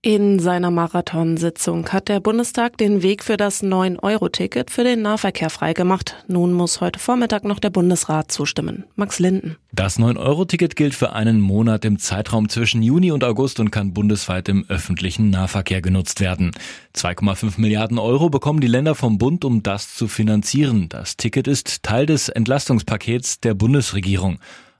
In seiner Marathonsitzung hat der Bundestag den Weg für das 9-Euro-Ticket für den Nahverkehr freigemacht. Nun muss heute Vormittag noch der Bundesrat zustimmen. Max Linden. Das 9-Euro-Ticket gilt für einen Monat im Zeitraum zwischen Juni und August und kann bundesweit im öffentlichen Nahverkehr genutzt werden. 2,5 Milliarden Euro bekommen die Länder vom Bund, um das zu finanzieren. Das Ticket ist Teil des Entlastungspakets der Bundesregierung.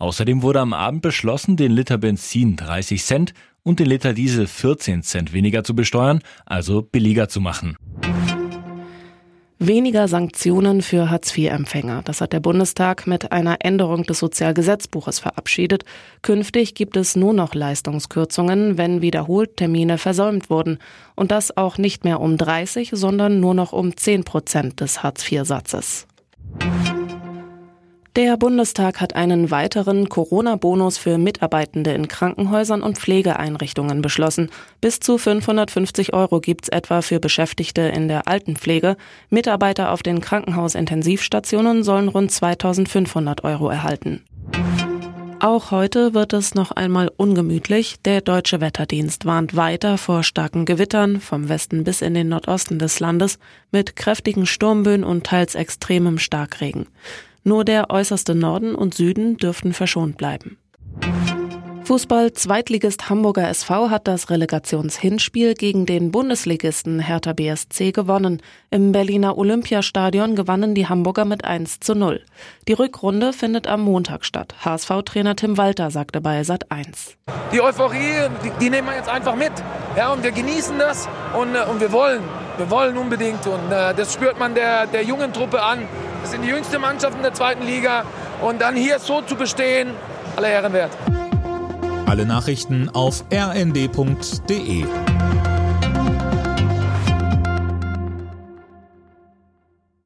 Außerdem wurde am Abend beschlossen, den Liter Benzin 30 Cent und den Liter Diesel 14 Cent weniger zu besteuern, also billiger zu machen. Weniger Sanktionen für Hartz-IV-Empfänger. Das hat der Bundestag mit einer Änderung des Sozialgesetzbuches verabschiedet. Künftig gibt es nur noch Leistungskürzungen, wenn wiederholt Termine versäumt wurden. Und das auch nicht mehr um 30, sondern nur noch um 10 Prozent des Hartz-IV-Satzes. Der Bundestag hat einen weiteren Corona-Bonus für Mitarbeitende in Krankenhäusern und Pflegeeinrichtungen beschlossen. Bis zu 550 Euro gibt's etwa für Beschäftigte in der Altenpflege. Mitarbeiter auf den Krankenhausintensivstationen sollen rund 2500 Euro erhalten. Auch heute wird es noch einmal ungemütlich. Der deutsche Wetterdienst warnt weiter vor starken Gewittern vom Westen bis in den Nordosten des Landes mit kräftigen Sturmböen und teils extremem Starkregen. Nur der äußerste Norden und Süden dürften verschont bleiben. Fußball-Zweitligist Hamburger SV hat das Relegationshinspiel gegen den Bundesligisten Hertha BSC gewonnen. Im Berliner Olympiastadion gewannen die Hamburger mit 1 zu 0. Die Rückrunde findet am Montag statt. HSV-Trainer Tim Walter sagte bei Sat 1. Die Euphorie, die, die, nehmen wir jetzt einfach mit. Ja, und wir genießen das und, äh, und wir wollen. Wir wollen unbedingt. Und äh, das spürt man der, der jungen Truppe an. Das sind die jüngste Mannschaft in der zweiten Liga. Und dann hier so zu bestehen, alle Herren wert. Alle Nachrichten auf rnd.de